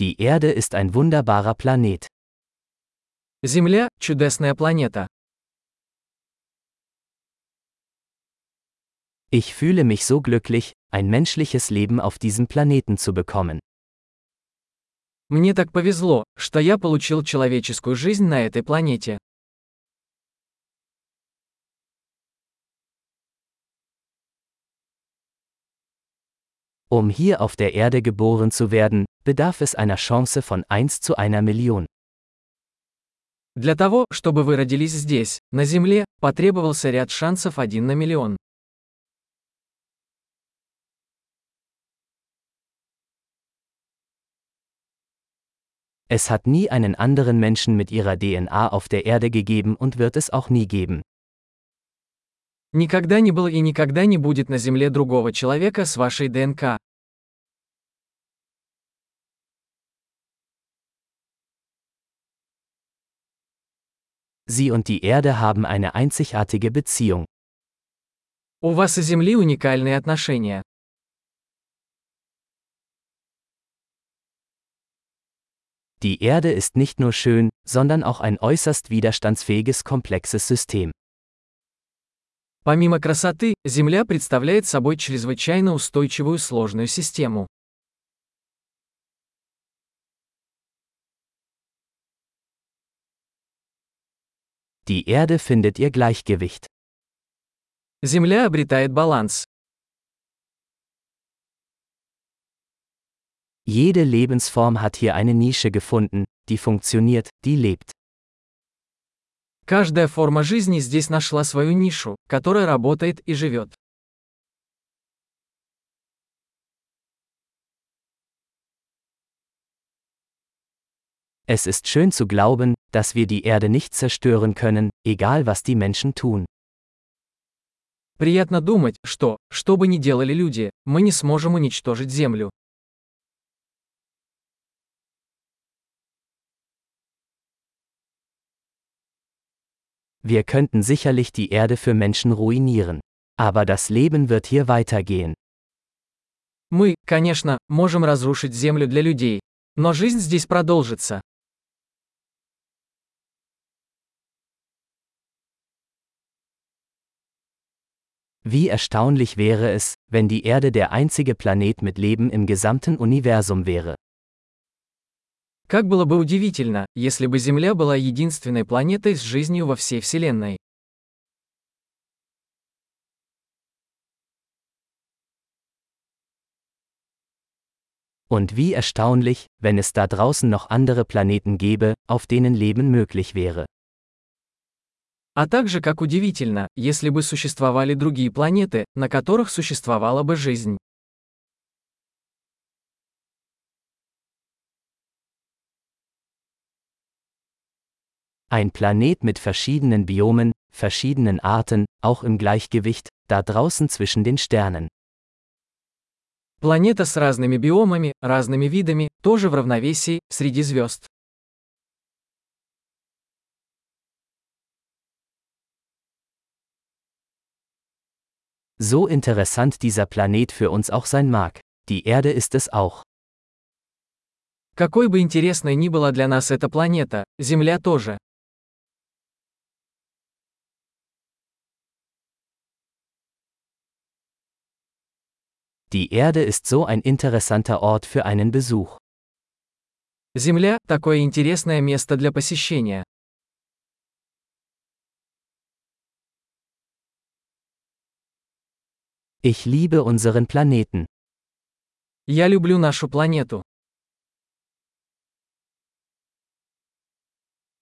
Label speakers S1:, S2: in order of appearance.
S1: Die Erde ist ein wunderbarer Planet.
S2: Земля – чудесная планета.
S1: Ich fühle mich so glücklich, ein menschliches Leben auf diesem Planeten zu bekommen.
S2: Мне так повезло, что я получил человеческую жизнь на этой планете.
S1: Um hier auf der Erde geboren zu werden, bedarf es einer Chance von 1 zu einer Million.
S2: Для того, чтобы вы родились здесь, на Земле, потребовался ряд шансов один на миллион.
S1: Es hat nie einen anderen Menschen mit ihrer DNA auf der Erde gegeben und wird es auch nie geben.
S2: Никогда не было и никогда не будет на Земле другого человека с вашей ДНК.
S1: Sie und die Erde haben eine einzigartige Beziehung.
S2: У вас и Земли уникальные отношения.
S1: Die Erde ist nicht nur schön, sondern auch ein äußerst widerstandsfähiges komplexes System.
S2: Помимо красоты, Земля представляет собой чрезвычайно устойчивую сложную систему.
S1: Die Erde findet ihr Gleichgewicht.
S2: Земля обретает баланс.
S1: Jede Lebensform hat hier eine Nische gefunden, die funktioniert, die lebt.
S2: Каждая форма жизни здесь нашла свою нишу, которая работает и живет.
S1: Es ist schön zu glauben, dass wir die Erde nicht zerstören können, egal was die Menschen tun.
S2: Приятно думать, что, что бы ни делали люди, мы не сможем уничтожить Землю.
S1: Wir könnten sicherlich die Erde für Menschen ruinieren. Aber das Leben wird hier weitergehen.
S2: Мы, конечно, можем разрушить Землю для людей. Но жизнь здесь продолжится.
S1: Wie erstaunlich wäre es, wenn die Erde der einzige Planet mit Leben im gesamten Universum wäre.
S2: Как было бы удивительно, если бы Земля была единственной планетой с жизнью во всей Вселенной.
S1: Und wie erstaunlich, wenn es da draußen noch andere Planeten gäbe, auf denen Leben möglich wäre.
S2: А также как удивительно, если бы существовали другие планеты, на которых существовала бы жизнь.
S1: Ein Planet mit verschiedenen Biomen, verschiedenen Arten, auch im Gleichgewicht, da draußen zwischen den Sternen.
S2: Планета с разными биомами, разными видами, тоже в равновесии, среди звезд.
S1: So interessant dieser Planet für uns auch sein mag, die Erde ist es auch.
S2: Какой бы интересной ни была для нас эта планета, Земля тоже.
S1: Die Erde ist so ein interessanter Ort für einen Besuch.
S2: Земля – такое интересное место для посещения.
S1: Ich liebe unseren Planeten.
S2: Я люблю нашу планету.